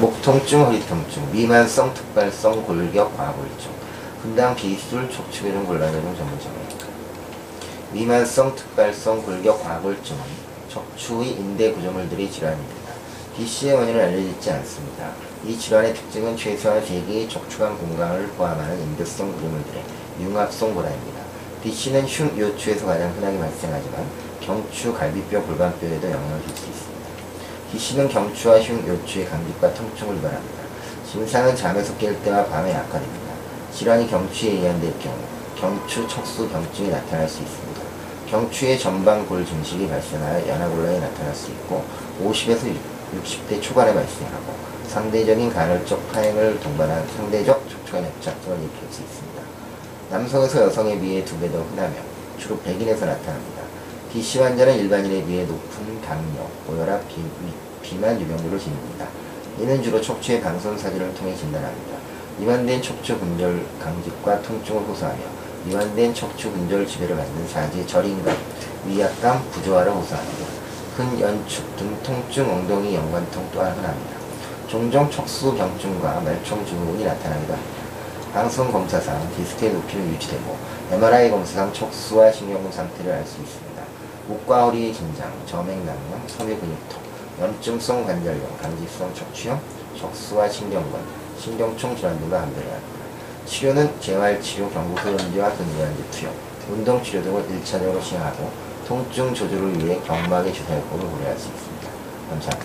목 통증, 허리 통증, 미만성, 특발성, 골격, 과골증, 분당 비술, 척추교정 곤란의 전문점입니다. 미만성, 특발성, 골격, 과골증은 척추의 인대 구조물들의 질환입니다. BC의 원인은 알려지지 않습니다. 이 질환의 특징은 최소한 3개의 척추관 공간을 포함하는 인대성 구조물들의 융합성 고라입니다. BC는 흉, 요추에서 가장 흔하게 발생하지만 경추, 갈비뼈, 골반뼈에도 영향을 줄 수 있습니다. BC는 경추와 흉, 요추의 감기과 통증을 유발합니다. 증상은 잠에서 깰 때와 밤에 악화됩니다. 질환이 경추에 의한 될 경우 경추 척수 경증이 나타날 수 있습니다. 경추의 전방골 증식이 발생하여 연화곤란이 나타날 수 있고 50에서 60대 초반에 발생하고 상대적인 간헐적 파행을 동반한 상대적 척추관 협착증을 일으킬 수 있습니다. 남성에서 여성에 비해 두 배 더 흔하며 주로 백인에서 나타납니다. BC 환자는 일반인에 비해 높은 당뇨, 고혈압, 비, 비만 유병률을 지닙니다. 이는 주로 척추의 방송 사진을 통해 진단합니다. 이완된 척추 근절 강직과 통증을 호소하며 이완된 척추 근절 지배를 받는 사지 저림감, 위압감, 부조화를 호소합니다. 근 연축 등 통증, 엉덩이 연관통 또한 흔합니다. 종종 척수 경증과 말총 증후군이 나타나기도 합니다. 방송 검사상 디스크의 높이는 유지되고 MRI 검사상 척수와 신경근 상태를 알 수 있습니다. 목과 허리의 긴장, 점액낭염, 섬유 근육통, 염증성 관절염, 강직성 척추염, 척수와 신경근, 신경총 질환 등과 함께해야 합니다. 치료는 재활치료, 경구소염제와 근무연제 투여, 운동치료 등을 1차적으로 시행하고 통증 조절을 위해 경막의 주사요법을 고려할 수 있습니다. 감사합니다.